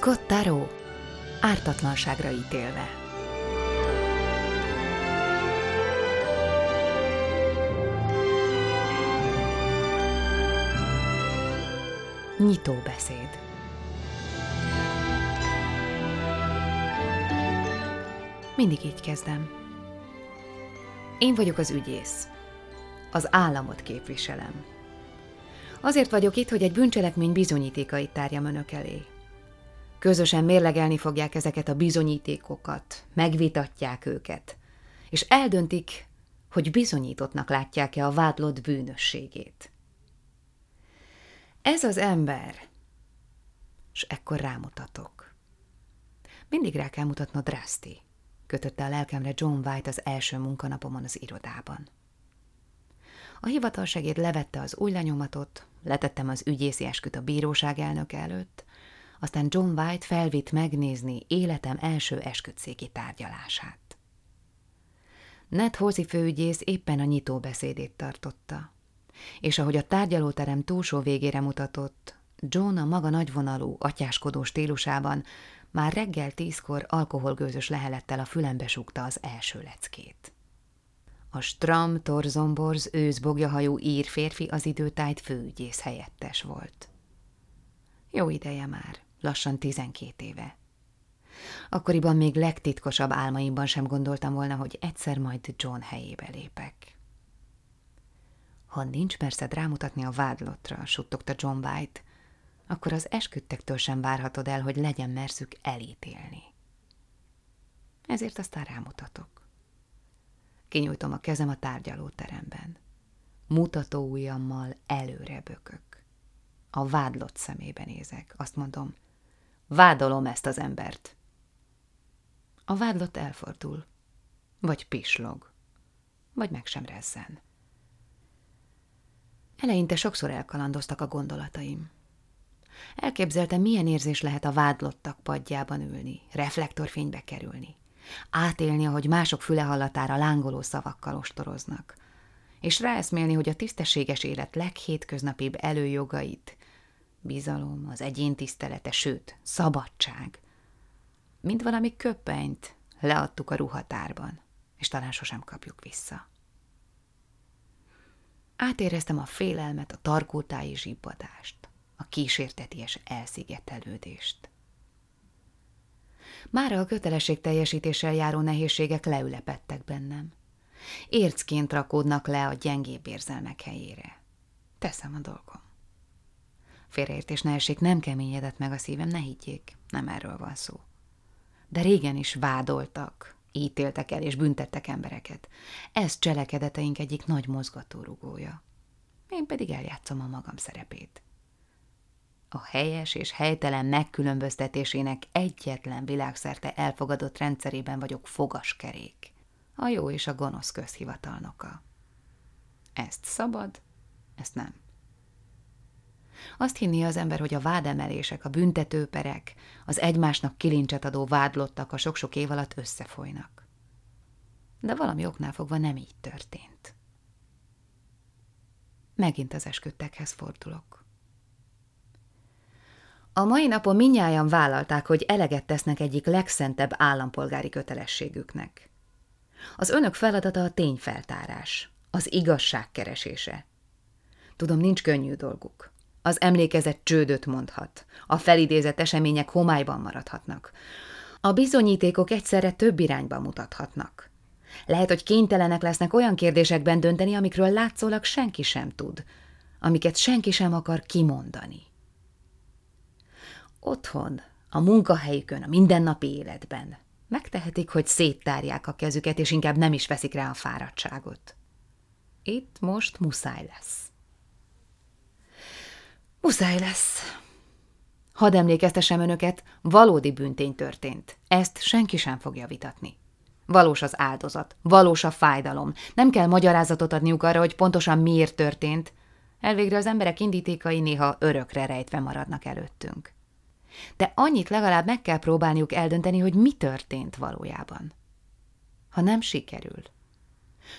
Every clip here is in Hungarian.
Scott Taro ártatlanságra ítélve. Nyitó beszéd Mindig így kezdem. Én vagyok az ügyész. Az államot képviselem. Azért vagyok itt, hogy egy bűncselekmény bizonyítékait tárjam önök elé. Közösen mérlegelni fogják ezeket a bizonyítékokat, megvitatják őket, és eldöntik, hogy bizonyítottnak látják-e a vádlott bűnösségét. Ez az ember, és ekkor rámutatok. Mindig rá kell mutatnod Draszti, kötötte a lelkemre John White az első munkanapomon az irodában. A hivatalsegéd levette az új lenyomatot, letettem az ügyészi esküt a bíróság elnök előtt, aztán John White felvitt megnézni életem első esküdszéki tárgyalását. Ned Hozi főügyész éppen a nyitó beszédét tartotta, és ahogy a tárgyalóterem túlsó végére mutatott, John a maga nagyvonalú, atyáskodó stílusában már reggel tízkor alkoholgőzös lehelettel a fülembe súgta az első leckét. A Stram Torzomborz őszbogjahajú ír férfi az időtájt főügyész helyettes volt. Jó ideje már, lassan tizenkét éve. Akkoriban még legtitkosabb álmaimban sem gondoltam volna, hogy egyszer majd John helyébe lépek. Ha nincs persze rámutatni a vádlottra, suttogta John White, akkor az esküdtektől sem várhatod el, hogy legyen merszük elítélni. Ezért aztán rámutatok. Kinyújtom a kezem a tárgyalóteremben. Mutató ujjammal előre bökök. A vádlott szemébe nézek. Azt mondom, vádolom ezt az embert. A vádlott elfordul, vagy pislog, vagy meg sem rezzen. Eleinte sokszor elkalandoztak a gondolataim. Elképzeltem, milyen érzés lehet a vádlottak padjában ülni, reflektorfénybe kerülni, átélni, ahogy mások füle hallatára lángoló szavakkal ostoroznak, és ráeszmélni, hogy a tisztességes élet leghétköznapibb előjogait, bizalom, az egyén tisztelete, sőt, szabadság, mint valami köppenyt leadtuk a ruhatárban, és talán sosem kapjuk vissza. Átéreztem a félelmet, a tarkótáji zsibbadást, a kísérteties elszigetelődést. Mára a kötelesség teljesítéssel járó nehézségek leülepettek bennem. Ércként rakódnak le a gyengébb érzelmek helyére. Teszem a dolgom. Félreértés ne essék, nem keményedett meg a szívem, ne higgyék, nem erről van szó. De régen is vádoltak, ítéltek el és büntettek embereket. Ez cselekedeteink egyik nagy mozgatórugója. Én pedig eljátszom a magam szerepét. A helyes és helytelen megkülönböztetésének egyetlen világszerte elfogadott rendszerében vagyok fogaskerék, a jó és a gonosz közhivatalnoka. Ezt szabad, ezt nem. Azt hinni az ember, hogy a vádemelések, a büntetőperek, az egymásnak kilincset adó vádlottak a sok-sok év alatt összefolynak. De valami oknál fogva nem így történt. Megint az esküdtekhez fordulok. A mai napon minnyáján vállalták, hogy eleget tesznek egyik legszentebb állampolgári kötelességüknek. Az önök feladata a tényfeltárás, az igazság keresése. Tudom, nincs könnyű dolguk. Az emlékezet csődöt mondhat, a felidézett események homályban maradhatnak. A bizonyítékok egyszerre több irányba mutathatnak. Lehet, hogy kénytelenek lesznek olyan kérdésekben dönteni, amikről látszólag senki sem tud, amiket senki sem akar kimondani. Otthon, a munkahelyükön, a mindennapi életben megtehetik, hogy széttárják a kezüket, és inkább nem is veszik rá a fáradtságot. Itt most muszáj lesz. Muszáj lesz. Hadd emlékeztesem önöket, valódi büntény történt. Ezt senki sem fogja vitatni. Valós az áldozat, valós a fájdalom. Nem kell magyarázatot adniuk arra, hogy pontosan miért történt. Elvégre az emberek indítékai néha örökre rejtve maradnak előttünk. De annyit legalább meg kell próbálniuk eldönteni, hogy mi történt valójában. Ha nem sikerül.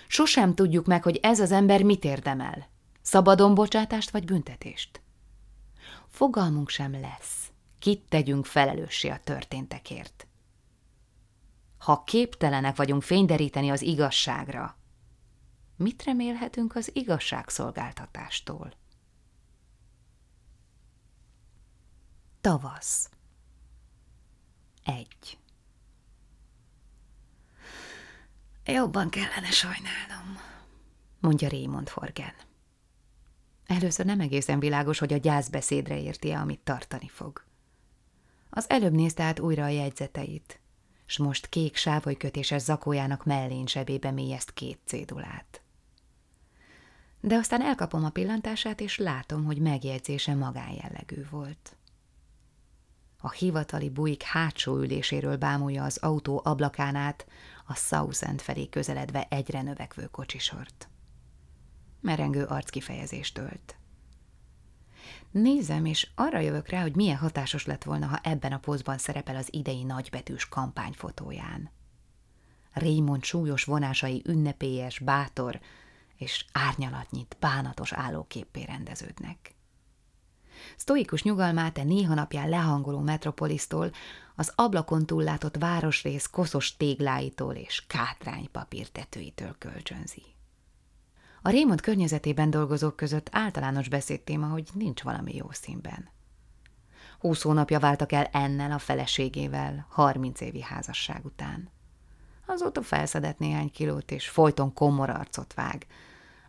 Sosem tudjuk meg, hogy ez az ember mit érdemel. Szabadon bocsátást vagy büntetést. Fogalmunk sem lesz, kit tegyünk felelőssé a történtekért. Ha képtelenek vagyunk fényderíteni az igazságra, mit remélhetünk az igazságszolgáltatástól? Tavasz Egy Jobban kellene sajnálnom, mondja Raymond Forgen. Először nem egészen világos, hogy a gyászbeszédre érti-e, amit tartani fog. Az előbb nézte át újra a jegyzeteit, s most kék sávolykötéses zakójának mellén zsebébe mélyezt két cédulát. De aztán elkapom a pillantását, és látom, hogy megjegyzése magánjellegű volt. A hivatali bujik hátsó üléséről bámulja az autó ablakán át a Southend felé közeledve egyre növekvő kocsisort. Merengő arckifejezést ölt. Nézem, és arra jövök rá, hogy milyen hatásos lett volna, ha ebben a pozban szerepel az idei nagybetűs kampányfotóján. Raymond súlyos vonásai ünnepélyes, bátor és árnyalatnyit, bánatos állóképpé rendeződnek. Sztoikus nyugalmát e néha napján lehangoló metropolisztól, az ablakon túllátott városrész koszos tégláitól és kátrány papírtetőitől kölcsönzi. A Raymond környezetében dolgozók között általános beszédtéma, hogy nincs valami jó színben. Húsz hónapja váltak el ennel a feleségével, harminc évi házasság után. Azóta felszedett néhány kilót, és folyton komor arcot vág,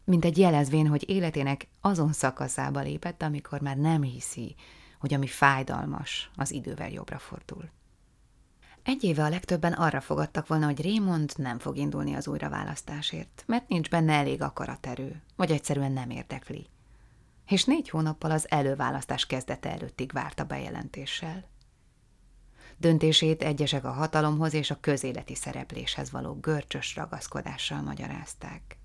mint egy jelezvén, hogy életének azon szakaszába lépett, amikor már nem hiszi, hogy ami fájdalmas, az idővel jobbra fordul. Egy éve a legtöbben arra fogadtak volna, hogy Raymond nem fog indulni az újraválasztásért, mert nincs benne elég akaraterő, vagy egyszerűen nem érdekli. És négy hónappal az előválasztás kezdete előttig várt a bejelentéssel. Döntését egyesek a hatalomhoz és a közéleti szerepléshez való görcsös ragaszkodással magyarázták.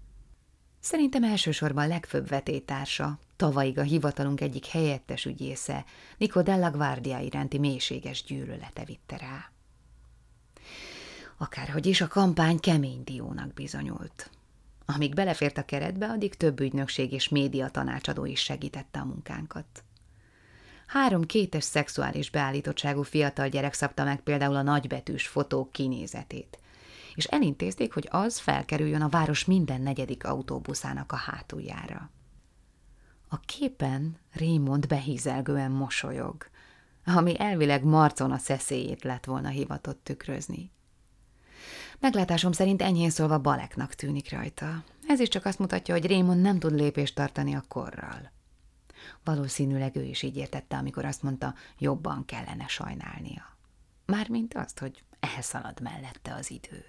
Szerintem elsősorban legfőbb vetétársa, tavalyig a hivatalunk egyik helyettes ügyésze, Nico Della Guardia iránti mélységes gyűlölete vitte rá. Akárhogy is a kampány kemény diónak bizonyult. Amíg belefért a keretbe, addig több ügynökség és média tanácsadó is segítette a munkánkat. Három kétes szexuális beállítottságú fiatal gyerek szabta meg például a nagybetűs fotók kinézetét, és elintézték, hogy az felkerüljön a város minden negyedik autóbuszának a hátuljára. A képen Raymond behízelgően mosolyog, ami elvileg Marcon a szeszélyét lett volna hivatott tükrözni. Meglátásom szerint enyhén szólva baleknak tűnik rajta. Ez is csak azt mutatja, hogy Raymond nem tud lépést tartani a korral. Valószínűleg ő is így értette, amikor azt mondta, jobban kellene sajnálnia. Mármint azt, hogy elszalad mellette az idő.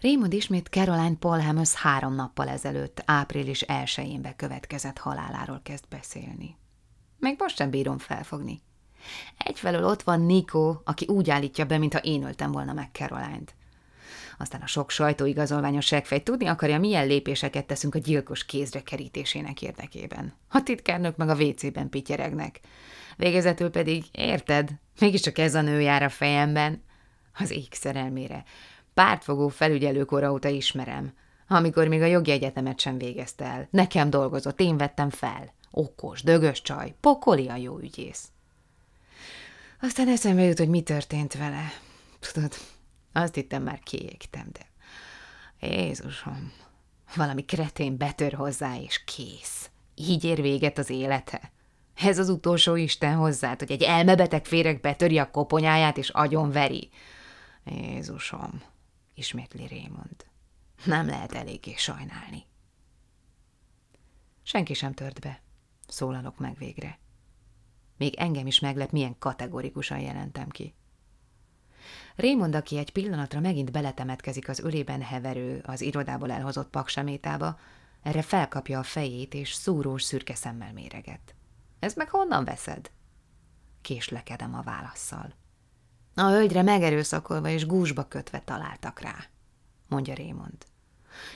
Raymond ismét Caroline Polhamos három nappal ezelőtt, április elsőjén bekövetkezett haláláról kezd beszélni. Meg most sem bírom felfogni. Egyfelől ott van Nico, aki úgy állítja be, mintha én öltem volna meg Caroline-t. Aztán a sok sajtóigazolvány a segfej tudni akarja, milyen lépéseket teszünk a gyilkos kézre kerítésének érdekében. A titkárnök meg a WC-ben pityeregnek. Végezetül pedig, érted, mégiscsak ez a nő jár a fejemben. Az ég szerelmére. Pártfogó felügyelőkora óta ismerem. Amikor még a jogi egyetemet sem végezte el. Nekem dolgozott, én vettem fel. Okos, dögös csaj, pokoli a jó ügyész. Aztán eszembe jut, hogy mi történt vele. Tudod, azt hittem már kiégtem, de... Jézusom, valami kretén betör hozzá, és kész. Így ér véget az élete. Ez az utolsó Isten hozzá, hogy egy elmebeteg féreg betöri a koponyáját, és agyon veri. Jézusom, ismétli Raymond. Nem lehet eléggé sajnálni. Senki sem tört be. Szólalok meg végre. Még engem is meglep, milyen kategorikusan jelentem ki. Raymond, aki egy pillanatra megint beletemetkezik az ölében heverő, az irodából elhozott paksamétába, erre felkapja a fejét, és szúrós szürke szemmel méreget. Ez meg honnan veszed? Késlekedem a válaszszal. A hölgyre megerőszakolva és gúzsba kötve találtak rá, mondja Raymond.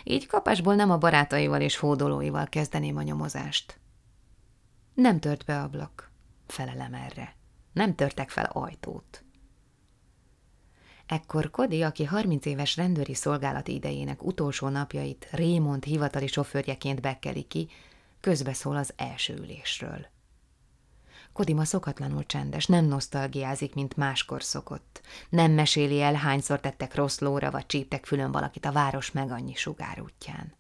Így kapásból nem a barátaival és hódolóival kezdeném a nyomozást. Nem tört be ablak, felelem erre. Nem törtek fel ajtót. Ekkor Kodi, aki 30 éves rendőri szolgálati idejének utolsó napjait Raymond hivatali sofőrjeként bekkeli ki, közbeszól az első ülésről. Kodima szokatlanul csendes, nem nosztalgiázik, mint máskor szokott. Nem meséli el, hányszor tettek rossz lóra, vagy csíptek fülön valakit a város meg annyi sugár útján.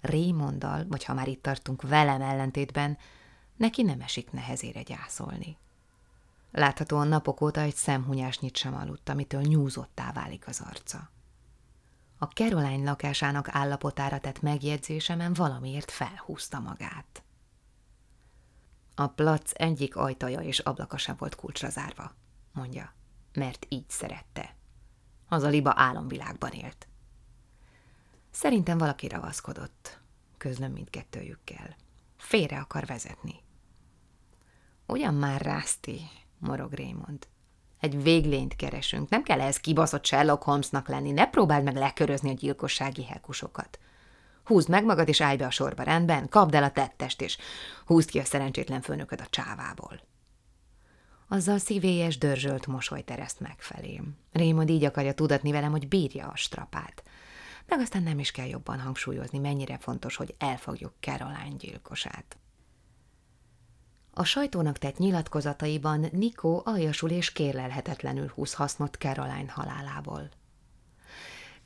Rémonddal, vagy ha már itt tartunk velem ellentétben, neki nem esik nehezére gyászolni. Láthatóan napok óta egy szemhunyásnyit sem aludt, amitől nyúzottá válik az arca. A Caroline lakásának állapotára tett megjegyzésemen valamiért felhúzta magát. A plac egyik ajtaja és ablaka sem volt kulcsra zárva, mondja, mert így szerette. Az a liba álomvilágban élt. Szerintem valaki ravaszkodott, közlöm mindkettőjükkel. Félre akar vezetni. Ugyan már rázti, morog Raymond. Egy véglényt keresünk, nem kell ez kibaszott Sherlock Holmesnak lenni, ne próbáld meg lekörözni a gyilkossági hekusokat. Húzd meg magad, és állj be a sorba, rendben? Kapd el a tettest, és húzd ki a szerencsétlen főnököd a csávából. Azzal szívélyes, dörzsölt mosoly tereszt meg felém. Raymond így akarja tudatni velem, hogy bírja a strapát. Meg aztán nem is kell jobban hangsúlyozni, mennyire fontos, hogy elfogjuk Caroline gyilkosát. A sajtónak tett nyilatkozataiban Nikó aljasul és kérlelhetetlenül húz hasznot Caroline halálából.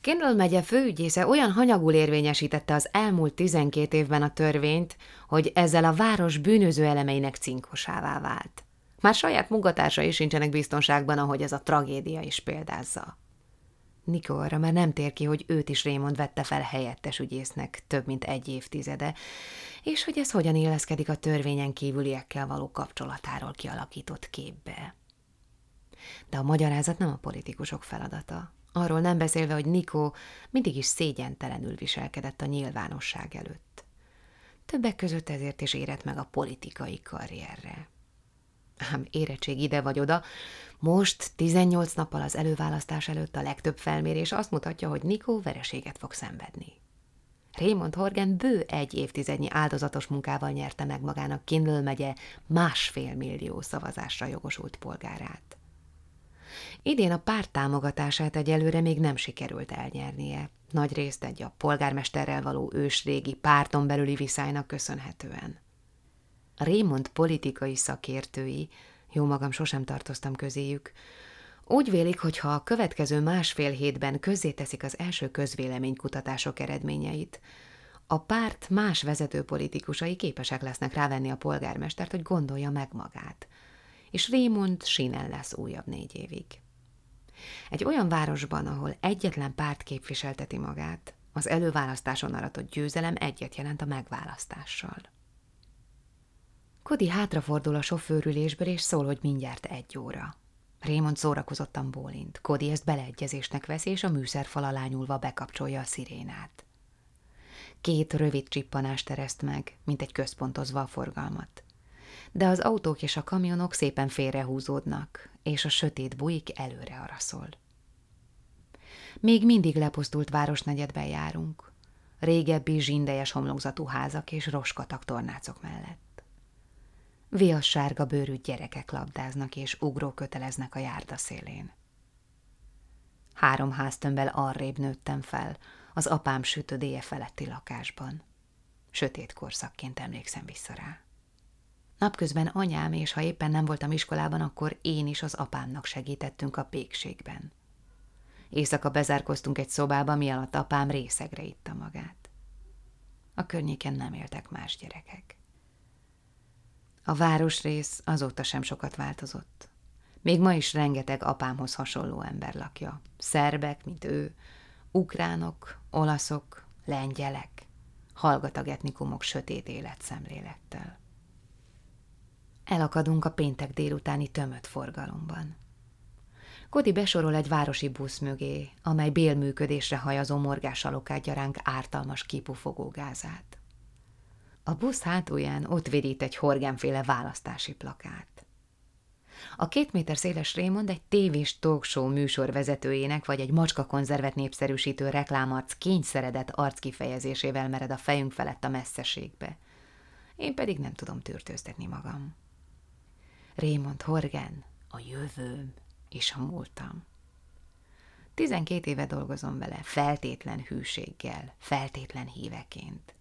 Kendall megye főügyésze olyan hanyagul érvényesítette az elmúlt 12 évben a törvényt, hogy ezzel a város bűnöző elemeinek cinkosává vált. Már saját munkatársai sincsenek biztonságban, ahogy ez a tragédia is példázza. Nikó arra már nem tér ki, hogy őt is Raymond vette fel helyettes ügyésznek több mint egy évtizede, és hogy ez hogyan illeszkedik a törvényen kívüliekkel való kapcsolatáról kialakított képbe. De a magyarázat nem a politikusok feladata. Arról nem beszélve, hogy Nikó mindig is szégyentelenül viselkedett a nyilvánosság előtt. Többek között ezért is érett meg a politikai karrierre. Ám érettség ide vagy oda, most 18 nappal az előválasztás előtt a legtöbb felmérés azt mutatja, hogy Nikó vereséget fog szenvedni. Raymond Horgan bő egy évtizednyi áldozatos munkával nyerte meg magának Kindle megye másfél millió szavazásra jogosult polgárát. Idén a párt támogatását egyelőre még nem sikerült elnyernie, nagy részt egy a polgármesterrel való ősrégi párton belüli viszálynak köszönhetően. Raymond politikai szakértői, jó magam sosem tartoztam közéjük, úgy vélik, hogy ha a következő másfél hétben közzéteszik az első közvéleménykutatások eredményeit, a párt más vezető politikusai képesek lesznek rávenni a polgármestert, hogy gondolja meg magát, és Raymond sinen lesz újabb négy évig. Egy olyan városban, ahol egyetlen párt képviselteti magát, az előválasztáson aratott győzelem egyet jelent a megválasztással. Kodi hátrafordul a sofőrülésből, és szól, hogy mindjárt egy óra. Raymond szórakozottan bólint. Kodi ezt beleegyezésnek veszi, és a műszerfal alá nyúlva bekapcsolja a szirénát. Két rövid csippanást tereszt meg, mint egy központozva a forgalmat. De az autók és a kamionok szépen félrehúzódnak, és a sötét bujik előre araszol. Még mindig lepusztult városnegyedben járunk, régebbi zsindejes homlokzatú házak és roskatak tornácok mellett. Vias sárga bőrű gyerekek labdáznak és ugró köteleznek a járda szélén. Három háztömbbel arrébb nőttem fel, az apám sütödéje feletti lakásban. Sötét korszakként emlékszem vissza rá. Napközben anyám, és ha éppen nem voltam iskolában, akkor én is az apámnak segítettünk a pékségben. Éjszaka bezárkoztunk egy szobába, mi alatt apám részegre itta magát. A környéken nem éltek más gyerekek. A városrész azóta sem sokat változott. Még ma is rengeteg apámhoz hasonló ember lakja. Szerbek, mint ő, ukránok, olaszok, lengyelek, hallgatag etnikumok sötét életszemlélettel. Elakadunk a péntek délutáni tömött forgalomban. Kodi besorol egy városi busz mögé, amely bélműködésre hajazó morgással okádja ártalmas kipufogó gázát. A busz hátulján ott vidít egy horgenféle választási plakát. A két méter széles Raymond egy tévés talkshow műsor vezetőjének vagy egy macska konzervet népszerűsítő reklámarc kényszeredett arckifejezésével mered a fejünk felett a messzeségbe. Én pedig nem tudom tűrtőztetni magam. Raymond Horgen, a jövőm és a múltam. Tizenkét éve dolgozom vele, feltétlen hűséggel, feltétlen híveként.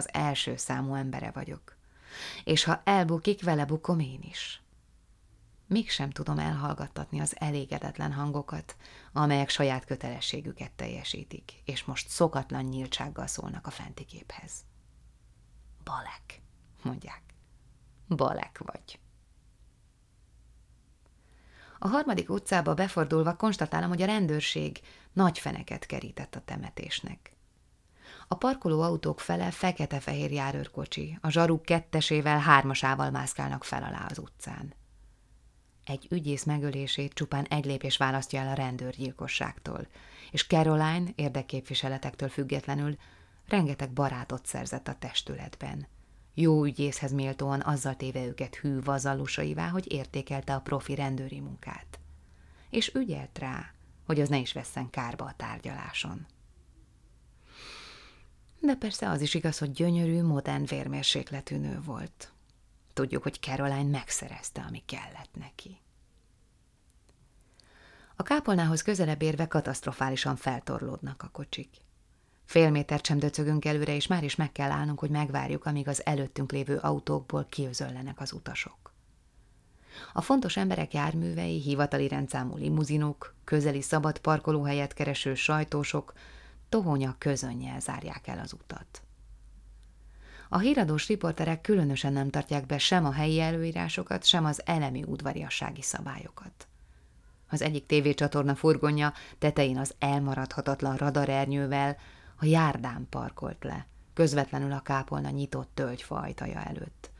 Az első számú embere vagyok. És ha elbukik, vele bukom én is. Mégsem tudom elhallgattatni az elégedetlen hangokat, amelyek saját kötelességüket teljesítik, és most szokatlan nyíltsággal szólnak a fenti képhez. Balek, mondják. Balek vagy. A harmadik utcába befordulva konstatálom, hogy a rendőrség nagy feneket kerített a temetésnek. A parkoló autók fele fekete-fehér járőrkocsi, a zsaruk kettesével, hármasával mászkálnak fel alá az utcán. Egy ügyész megölését csupán egy lépés választja el a rendőrgyilkosságtól, és Caroline érdekképviseletektől függetlenül rengeteg barátot szerzett a testületben. Jó ügyészhez méltóan azzal téve őket hű vazallusaivá, hogy értékelte a profi rendőri munkát. És ügyelt rá, hogy az ne is vesszen kárba a tárgyaláson. De persze az is igaz, hogy gyönyörű, modern vérmérsékletű nő volt. Tudjuk, hogy Caroline megszerezte, ami kellett neki. A kápolnához közelebb érve katasztrofálisan feltorlódnak a kocsik. Fél métert sem döcögünk előre, és már is meg kell állnunk, hogy megvárjuk, amíg az előttünk lévő autókból kiözöllenek az utasok. A fontos emberek járművei, hivatali rendszámú limuzinok, közeli szabad parkolóhelyet kereső sajtósok tohonya közönnyel zárják el az utat. A híradós riporterek különösen nem tartják be sem a helyi előírásokat, sem az elemi udvariassági szabályokat. Az egyik tévécsatorna furgonja tetején az elmaradhatatlan radarernyővel a járdán parkolt le, közvetlenül a kápolna nyitott tölgyfa ajtaja előtt.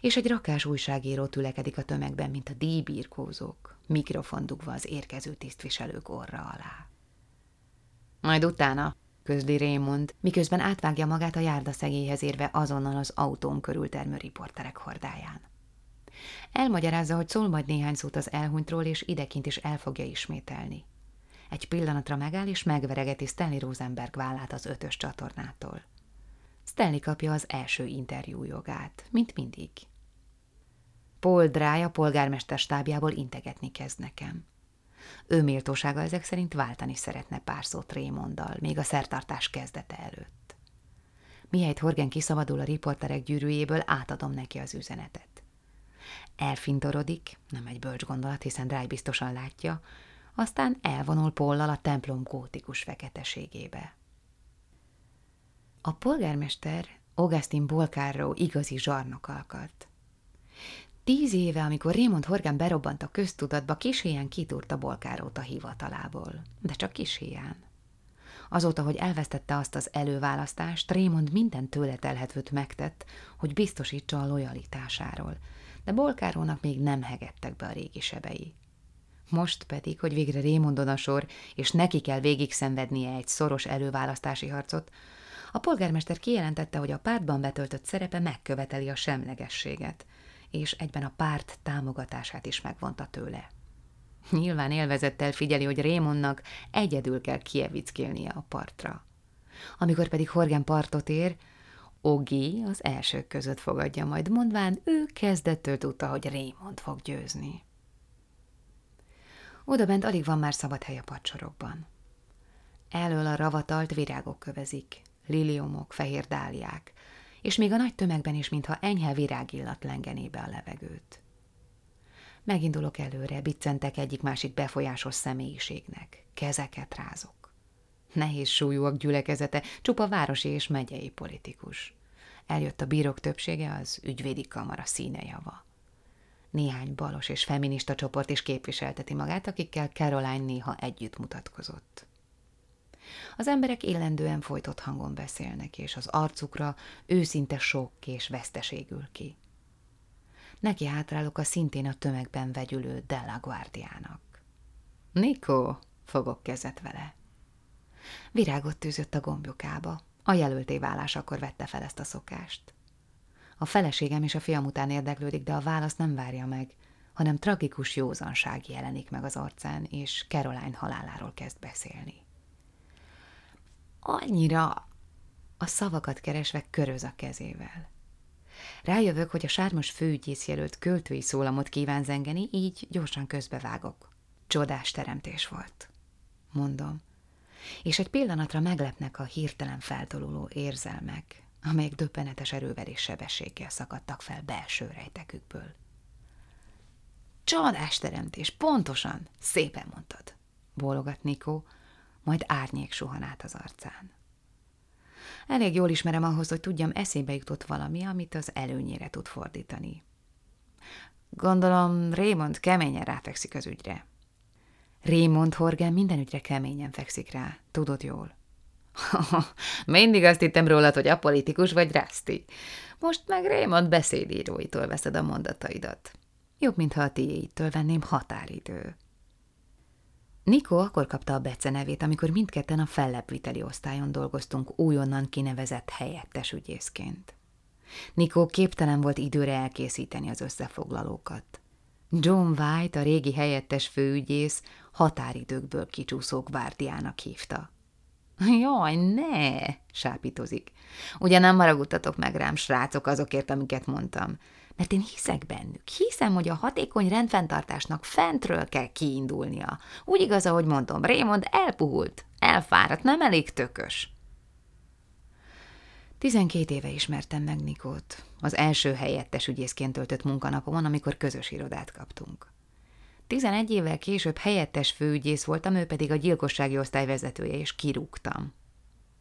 És egy rakás újságíró tülekedik a tömegben, mint a díjbírkózók, mikrofon dugva az érkező tisztviselők orra alá. Majd utána, közli Raymond, miközben átvágja magát a járda szegélyhez érve azonnal az autón körül termő riporterek hordáján. Elmagyarázza, hogy szól majd néhány szót az elhunytról, és idekint is el fogja ismételni. Egy pillanatra megáll, és megveregeti Stanley Rosenberg vállát az ötös csatornától. Stanley kapja az első interjú jogát, mint mindig. Paul Dry a polgármester stábjából integetni kezd nekem. Ő méltósága ezek szerint váltani szeretne pár szót Raymonddal, még a szertartás kezdete előtt. Mihelyt Horgen kiszabadul a riporterek gyűrűjéből, átadom neki az üzenetet. Elfintorodik, nem egy bölcs gondolat, hiszen Dry biztosan látja, aztán elvonul Pollal a templom gótikus feketeségébe. A polgármester Augustin Bolkáró igazi zsarnok alkat. Tíz éve, amikor Raymond Horgan berobbant a köztudatba, kisélyán kitúrta Bolkárót a hivatalából. De csak kisélyán. Azóta, hogy elvesztette azt az előválasztást, Raymond minden tőle telhetőt megtett, hogy biztosítsa a lojalitásáról, de Bolkárónak még nem hegettek be a régi sebei. Most pedig, hogy végre Raymondon a sor, és neki kell végig szenvednie egy szoros előválasztási harcot, a polgármester kijelentette, hogy a pártban betöltött szerepe megköveteli a semlegességet, és egyben a párt támogatását is megvonta tőle. Nyilván élvezettel figyeli, hogy Raymondnak egyedül kell kievickélnie a partra. Amikor pedig Horgen partot ér, Ogi az elsők között fogadja majd, mondván ő kezdettől tudta, hogy Raymond fog győzni. Oda bent alig van már szabad hely a padsorokban. Elől a ravatalt virágok kövezik, liliomok, fehér dáliák, és még a nagy tömegben is, mintha enyhe virágillat lengené be a levegőt. Megindulok előre, biccentek egyik-másik befolyásos személyiségnek, kezeket rázok. Nehéz súlyúak gyülekezete, csupa városi és megyei politikus. Eljött a bírók többsége, az ügyvédi kamara színe java. Néhány balos és feminista csoport is képviselteti magát, akikkel Caroline néha együtt mutatkozott. Az emberek illendően folytott hangon beszélnek, és az arcukra őszinte sok és veszteségül ki. Neki hátrálok a szintén a tömegben vegyülő Della Guardiának. Nikó, fogok kezet vele. Virágot tűzött a gombjukába. A jelölté válásakor vette fel ezt a szokást. A feleségem és a fiam után érdeklődik, de a válasz nem várja meg, hanem tragikus józanság jelenik meg az arcán, és Caroline haláláról kezd beszélni. Annyira a szavakat keresve köröz a kezével. Rájövök, hogy a sármos főügyész jelölt költői szólamot kíván zengeni, így gyorsan közbevágok. Csodás teremtés volt, mondom. És egy pillanatra meglepnek a hirtelen feltoluló érzelmek, amelyek döbbenetes erővel és sebességgel szakadtak fel belső rejtekükből. Csodás teremtés, pontosan, szépen mondtad, bólogat Nikó, majd árnyék suhan át az arcán. Elég jól ismerem ahhoz, hogy tudjam, eszébe jutott valami, amit az előnyére tud fordítani. Gondolom, Raymond keményen ráfekszik az ügyre. Raymond Horgen minden ügyre keményen fekszik rá, tudod jól. Mindig azt hittem rólad, hogy apolitikus vagy rászti. Most meg Raymond beszédíróitól veszed a mondataidat. Jobb, mintha a tiéitől venném határidő. Nikó akkor kapta a Bece nevét, amikor mindketten a fellebbviteli osztályon dolgoztunk újonnan kinevezett helyettes ügyészként. Nikó képtelen volt időre elkészíteni az összefoglalókat. John White, a régi helyettes főügyész, határidőkből kicsúszó gvárdiának hívta. Jaj, ne, sápítozik. Ugye nem maragudtatok meg rám, srácok, azokért, amiket mondtam. Mert én hiszek bennük. Hiszem, hogy a hatékony rendfenntartásnak fentről kell kiindulnia. Úgy igaz, ahogy mondom, Raymond elpuhult, elfáradt, nem elég tökös. Tizenkét éve ismertem meg Nikót. Az első helyettes ügyészként töltött munkanapomon, amikor közös irodát kaptunk. Tizenegy évvel később helyettes főügyész voltam, ő pedig a gyilkossági osztály vezetője, és kirúgtam.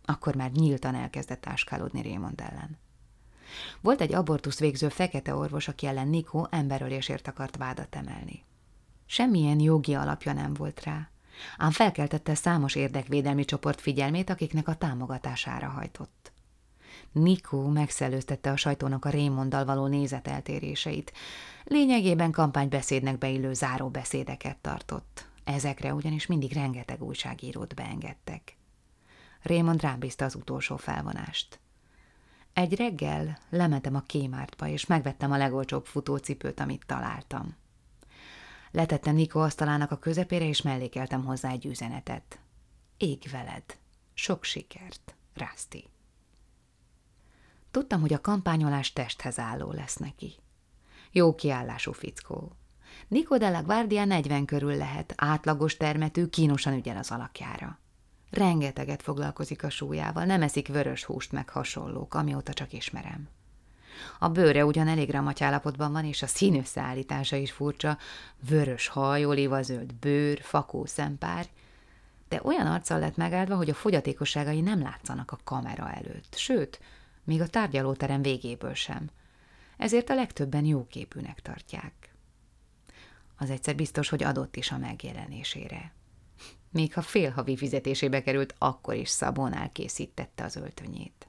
Akkor már nyíltan elkezdett áskálódni Raymond ellen. Volt egy abortusz végző fekete orvos, aki ellen Nikó emberölésért akart vádat emelni. Semmilyen jogi alapja nem volt rá, ám felkeltette számos érdekvédelmi csoport figyelmét, akiknek a támogatására hajtott. Nikó megszellőztette a sajtónak a Raymonddal való nézeteltéréseit. Lényegében kampánybeszédnek beillő záróbeszédeket tartott. Ezekre ugyanis mindig rengeteg újságírót beengedtek. Raymond rám bízta az utolsó felvonást. Egy reggel lementem a kémártba, és megvettem a legolcsóbb futócipőt, amit találtam. Letettem Nikó asztalának a közepére, és mellékeltem hozzá egy üzenetet. Ég veled. Sok sikert. Rászti. Tudtam, hogy a kampányolás testhez álló lesz neki. Jó kiállású fickó. Nico de la Guardia 40 körül lehet, átlagos termetű, kínosan ügyel az alakjára. Rengeteget foglalkozik a súlyával, nem eszik vörös húst meg hasonlók, amióta csak ismerem. A bőre ugyan elég ramaty állapotban van, és a színösszeállítása is furcsa, vörös haj, olívazöld bőr, fakó szempár, de olyan arccal lett megáldva, hogy a fogyatékosságai nem látszanak a kamera előtt, sőt, még a tárgyalóterem végéből sem. Ezért a legtöbben jóképűnek tartják. Az egyszer biztos, hogy adott is a megjelenésére. Még ha fél havi fizetésébe került, akkor is Szabon elkészítette az öltönyét.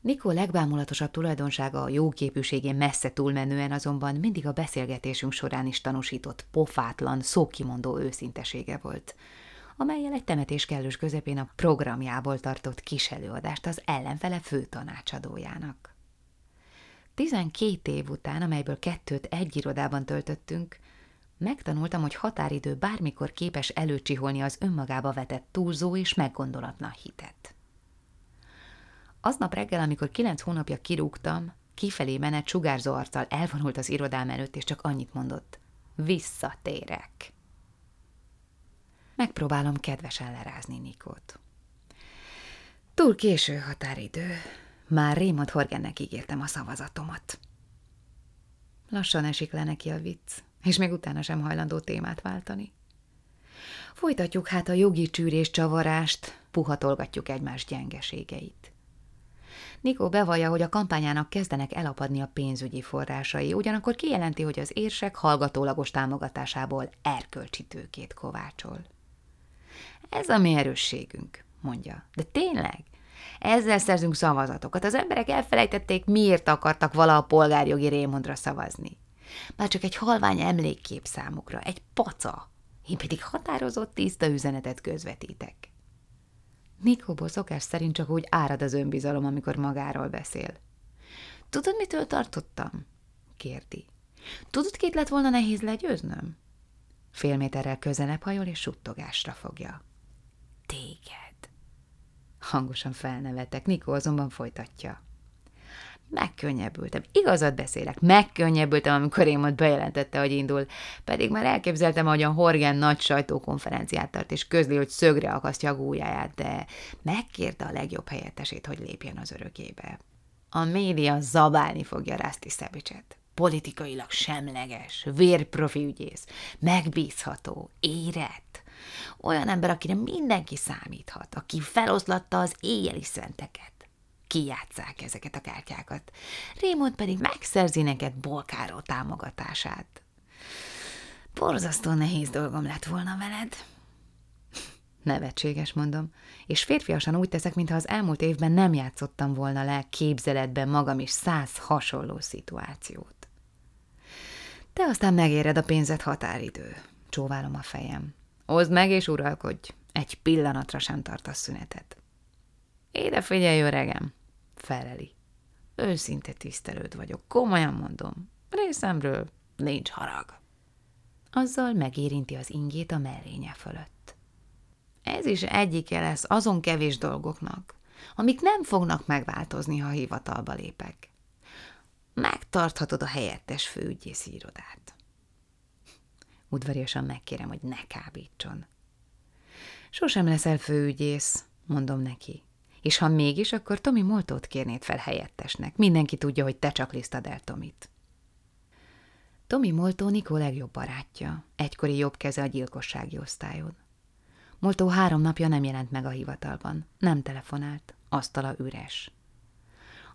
Nikó legbámulatosabb tulajdonsága a jóképűségén messze túlmenően azonban mindig a beszélgetésünk során is tanúsított pofátlan, szókimondó őszintesége volt, amelyel egy temetés kellős közepén a programjából tartott kis előadást az ellenfele főtanácsadójának. Tizenkét év után, amelyből kettőt egy irodában töltöttünk, megtanultam, hogy határidő bármikor képes előcsiholni az önmagába vetett túlzó és meggondolatlan hitet. Aznap reggel, amikor kilenc hónapja kirúgtam, kifelé menet sugárzó arccal elvonult az irodám előtt, és csak annyit mondott. Visszatérek. Megpróbálom kedvesen lerázni Nikót. Túl késő határidő. Már Raymond Horgennek ígértem a szavazatomat. Lassan esik le neki a vicc, és még utána sem hajlandó témát váltani. Folytatjuk hát a jogi csűrés csavarást, puhatolgatjuk egymás gyengeségeit. Nikó bevallja, hogy a kampányának kezdenek elapadni a pénzügyi forrásai, ugyanakkor kijelenti, hogy az érsek hallgatólagos támogatásából erkölcsi tőkét kovácsol. Ez a mi erősségünk, mondja. De tényleg? Ezzel szerzünk szavazatokat. Az emberek elfelejtették, miért akartak vala a polgárjogi Rémondra szavazni. Már csak egy halvány emlékkép számukra, egy paca. Én pedig határozott, tiszta üzenetet közvetítek. Nikóból szokás szerint csak úgy árad az önbizalom, amikor magáról beszél. Tudod, mitől tartottam? kérdi. Tudod, két lett volna nehéz legyőznöm? Fél méterrel közelebb hajol és suttogásra fogja. Téged. Hangosan felnevetek, Nikó azonban folytatja. Megkönnyebbültem. Igazat beszélek. Megkönnyebbültem, amikor Raymond bejelentette, hogy indul. Pedig már elképzeltem, hogy a Horgen nagy sajtókonferenciát tart, és közli, hogy szögre akasztja a gújáját, de megkérte a legjobb helyettesét, hogy lépjen az örökébe. A média zabálni fogja Rásti Szebicset. Politikailag semleges, vérprofi ügyész, megbízható, érett. Olyan ember, akire mindenki számíthat, aki feloszlatta az éjjeli szenteket kijátszák ezeket a kártyákat. Raymond pedig megszerzi neked bolkáró támogatását. Borzasztó nehéz dolgom lett volna veled. Nevetséges, mondom, és férfiasan úgy teszek, mintha az elmúlt évben nem játszottam volna le képzeletben magam is száz hasonló szituációt. Te aztán megéred a pénzet határidő, csóválom a fejem. Hozd meg és uralkodj, egy pillanatra sem tartasz szünetet. Éde figyelj, öregem, feleli. Őszinte tisztelőd vagyok, komolyan mondom. Részemről nincs harag. Azzal megérinti az ingét a mellénye fölött. Ez is egyike lesz azon kevés dolgoknak, amik nem fognak megváltozni, ha hivatalba lépek. Megtarthatod a helyettes főügyészi irodát. Udvariasan megkérem, hogy ne kábítson. Sosem leszel főügyész, mondom neki. És ha mégis, akkor Tomi Moltót kérnéd fel helyettesnek. Mindenki tudja, hogy te csak lisztad el Tomit. Tomi Moltó Nikó legjobb barátja, egykori jobb keze a gyilkossági osztályon. Moltó három napja nem jelent meg a hivatalban, nem telefonált, asztala üres.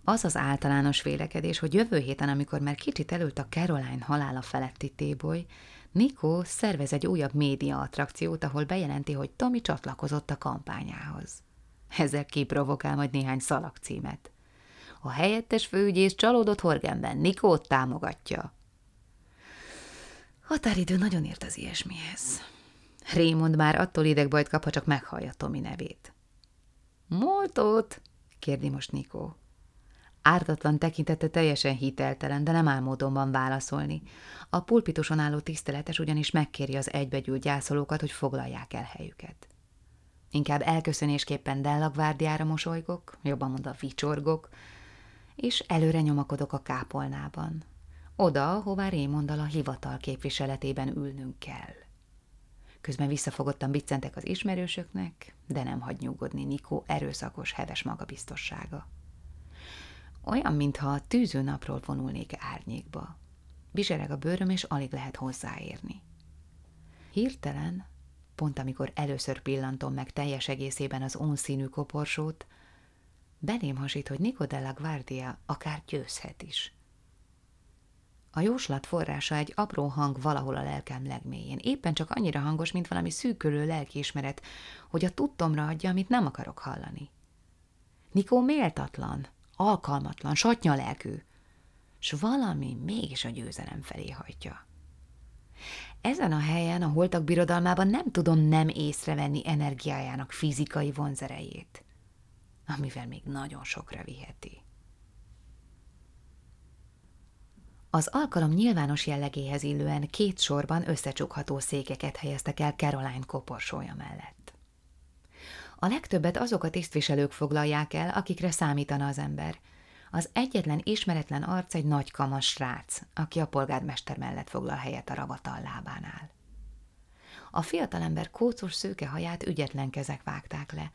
Az az általános vélekedés, hogy jövő héten, amikor már kicsit előtt a Caroline halála feletti téboly, Nikó szervez egy újabb média attrakciót, ahol bejelenti, hogy Tomi csatlakozott a kampányához. Ezzel kiprovokál majd néhány szalagcímet. A helyettes főügyész csalódott Horgenben Nikót támogatja. Határidő nagyon ért az ilyesmihez. Raymond már attól idegbajt kap, ha csak meghallja Tomi nevét. Moltót? kérdi most Nikó. Ártatlan tekintete teljesen hiteltelen, de nem álmodon van válaszolni. A pulpituson álló tiszteletes ugyanis megkéri az egybegyűlt gyászolókat, hogy foglalják el helyüket. Inkább elköszönésképpen Dellagvárdiára mosolygok, jobban mondva vicsorgok, és előre nyomakodok a kápolnában. Oda, ahová Rémondal a hivatal képviseletében ülnünk kell. Közben visszafogottan biccentek az ismerősöknek, de nem hagy nyugodni Nikó erőszakos, heves magabiztossága. Olyan, mintha a tűző napról vonulnék árnyékba. Bizsereg a bőröm, és alig lehet hozzáérni. Hirtelen pont amikor először pillantom meg teljes egészében az onszínű koporsót, belém hasít, hogy Nico della Guardia akár győzhet is. A jóslat forrása egy apró hang valahol a lelkem legmélyén, éppen csak annyira hangos, mint valami szűkölő lelkiismeret, hogy a tudtomra adja, amit nem akarok hallani. Nikó méltatlan, alkalmatlan, satnya lelkű, s valami mégis a győzelem felé hajtja. Ezen a helyen, a holtak birodalmában nem tudom nem észrevenni energiájának fizikai vonzerejét, amivel még nagyon sokra viheti. Az alkalom nyilvános jellegéhez illően két sorban összecsukható székeket helyeztek el Caroline koporsója mellett. A legtöbbet azok a tisztviselők foglalják el, akikre számítana az ember – az egyetlen ismeretlen arc egy nagy kamas srác, aki a polgármester mellett foglal helyet a ravatal lábánál. A fiatalember kócos szőke haját ügyetlen kezek vágták le,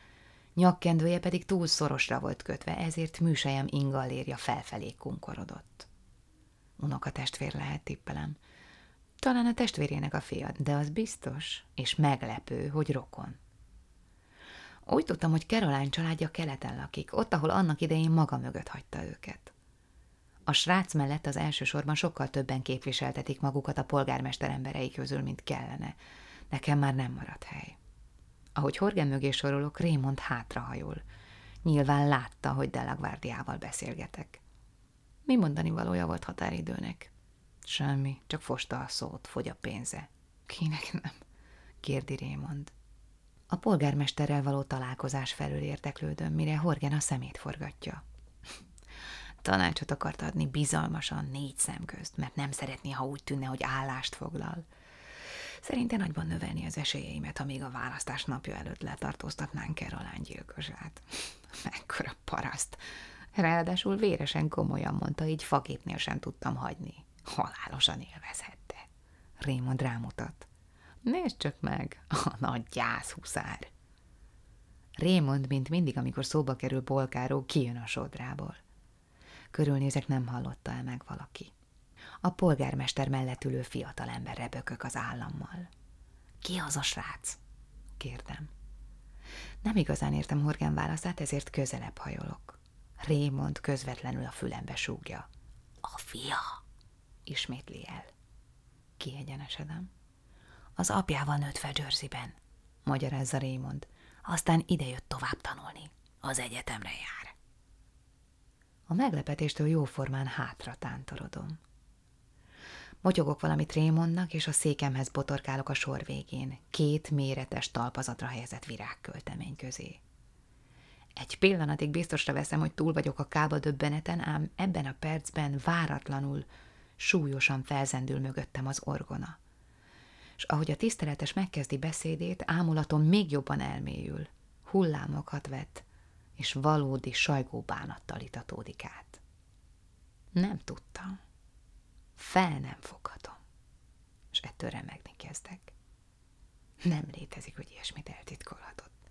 nyakkendője pedig túl szorosra volt kötve, ezért műsejem ingallérja felfelé kunkorodott. Unoka testvér lehet, tippelem. Talán a testvérének a fia, de az biztos, és meglepő, hogy rokon. Úgy tudtam, hogy Caroline családja keleten lakik, ott, ahol annak idején maga mögött hagyta őket. A srác mellett az elsősorban sokkal többen képviseltetik magukat a polgármester emberei közül, mint kellene. Nekem már nem maradt hely. Ahogy Horgen mögé sorolok, Raymond hátrahajol. Nyilván látta, hogy Delagvárdiával beszélgetek. Mi mondani valója volt határidőnek? Semmi, csak fosta a szót, fogy a pénze. Kinek nem? kérdi Raymond. A polgármesterrel való találkozás felől érteklődöm, mire Horgen a szemét forgatja. Tanácsot akart adni bizalmasan négy szem közt, mert nem szeretné, ha úgy tűnne, hogy állást foglal. Szerinte nagyban növelni az esélyeimet, ha még a választás napja előtt letartóztatnánk Caroline gyilkosát. Mekkora paraszt. Ráadásul véresen komolyan mondta, így faképnél sem tudtam hagyni. Halálosan élvezhette. Raymond rámutat. Nézd csak meg, a nagy gyászhuszár. Raymond, mint mindig, amikor szóba kerül Bolkáró, kijön a sodrából. Körülnézek, nem hallotta el meg valaki. A polgármester mellett ülő fiatalember rebökök az állammal. Ki az a srác? kérdem. Nem igazán értem Horgán válaszát, ezért közelebb hajolok. Raymond közvetlenül a fülembe súgja. A fia, ismétli el. Kiegyenesedem. Az apjával nőtt fel Jerseyben, magyarázza Raymond. Aztán idejött tovább tanulni. Az egyetemre jár. A meglepetéstől jóformán hátra tántorodom. Motyogok valamit Raymondnak, és a székemhez botorkálok a sor végén, két méretes talpazatra helyezett virágköltemény közé. Egy pillanatig biztosra veszem, hogy túl vagyok a kába döbbeneten, ám ebben a percben váratlanul, súlyosan felzendül mögöttem az orgona. És ahogy a tiszteletes megkezdi beszédét, ámulatom még jobban elmélyül, hullámokat vet, és valódi sajgó bánattal itatódik át. Nem tudtam. Fel nem foghatom. És ettől remegni kezdek. Nem létezik, hogy ilyesmit eltitkolhatott.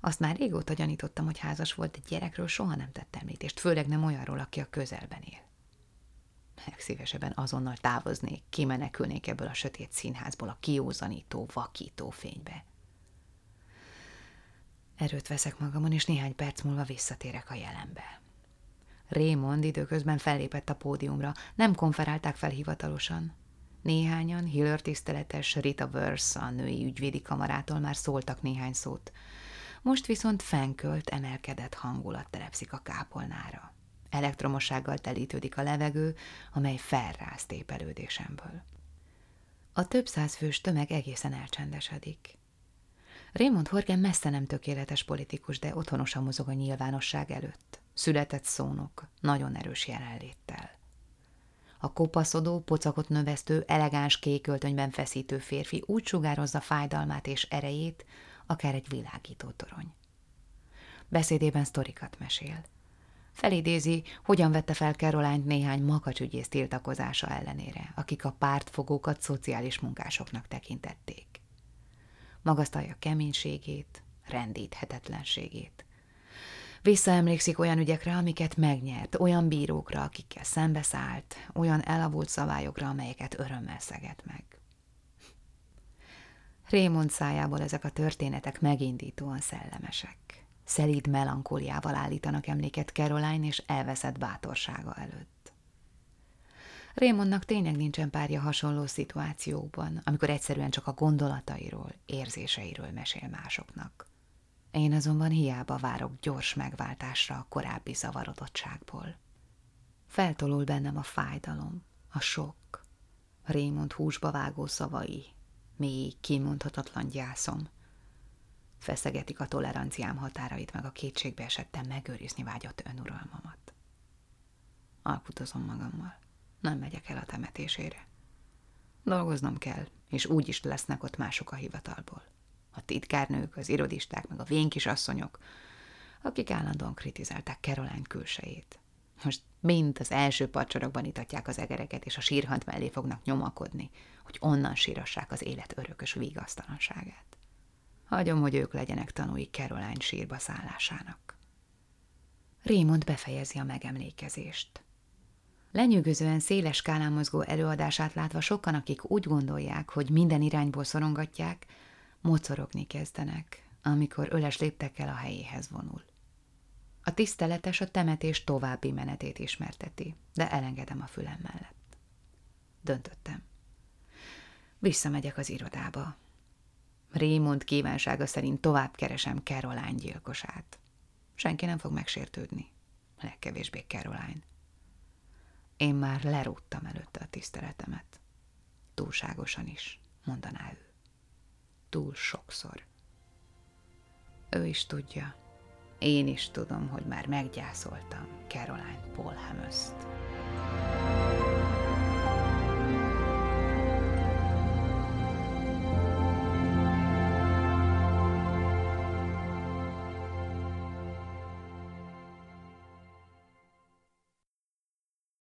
Azt már régóta gyanítottam, hogy házas volt, egy gyerekről soha nem tett említést, főleg nem olyanról, aki a közelben él. Legszívesebben azonnal távoznék, kimenekülnék ebből a sötét színházból a kiózanító, vakító fénybe. Erőt veszek magamon, és néhány perc múlva visszatérek a jelenbe. Raymond időközben fellépett a pódiumra, nem konferálták fel hivatalosan. Néhányan, Hiller tiszteletes Rita Verse, a női ügyvédi kamarától már szóltak néhány szót. Most viszont fenkölt, emelkedett hangulat telepszik a kápolnára. Elektromossággal telítődik a levegő, amely felráz tépelődésemből. A több száz fős tömeg egészen elcsendesedik. Raymond Horgen messze nem tökéletes politikus, de otthonosan mozog a nyilvánosság előtt. Született szónok, nagyon erős jelenléttel. A kopaszodó, pocakot növesztő, elegáns kéköltönyben feszítő férfi úgy sugározza fájdalmát és erejét, akár egy világító torony. Beszédében sztorikat mesél. Felidézi, hogyan vette fel Caroline néhány makacsügyész tiltakozása ellenére, akik a pártfogókat szociális munkásoknak tekintették. Magasztalja keménységét, rendíthetetlenségét. Visszaemlékszik olyan ügyekre, amiket megnyert, olyan bírókra, akikkel szembeszállt, olyan elavult szabályokra, amelyeket örömmel szeget meg. Raymond szájából ezek a történetek megindítóan szellemesek. Szelíd melankóliával állítanak emléket Caroline és elveszett bátorsága előtt. Raymondnak tényleg nincsen párja hasonló szituációkban, amikor egyszerűen csak a gondolatairól, érzéseiről mesél másoknak. Én azonban hiába várok gyors megváltásra a korábbi zavarodottságból. Feltolul bennem a fájdalom, a sok, Raymond húsba vágó szavai, mély, kimondhatatlan gyászom. Feszegetik a toleranciám határait, meg a kétségbe esettem megőrizni vágyott önuralmamat. Alkutozom magammal. Nem megyek el a temetésére. Dolgoznom kell, és úgy is lesznek ott mások a hivatalból. A titkárnők, az irodisták, meg a vénkisasszonyok, akik állandóan kritizálták Caroline külsejét. Most mind az első pacsorokban itatják az egereket, és a sírhant mellé fognak nyomakodni, hogy onnan sírassák az élet örökös vigasztalanságát. Hagyom, hogy ők legyenek tanúi Caroline sírba szállásának. Raymond befejezi a megemlékezést. Lenyűgözően széles skálán mozgó előadását látva sokan, akik úgy gondolják, hogy minden irányból szorongatják, mocorogni kezdenek, amikor öles léptekkel a helyéhez vonul. A tiszteletes a temetés további menetét ismerteti, de elengedem a fülem mellett. Döntöttem. Visszamegyek az irodába. Raymond kívánsága szerint tovább keresem Caroline gyilkosát. Senki nem fog megsértődni. Legkevésbé Caroline. Én már lerúgtam előtte a tiszteletemet. Túlságosan is, mondaná ő. Túl sokszor. Ő is tudja, én is tudom, hogy már meggyászoltam Caroline Polhamöst.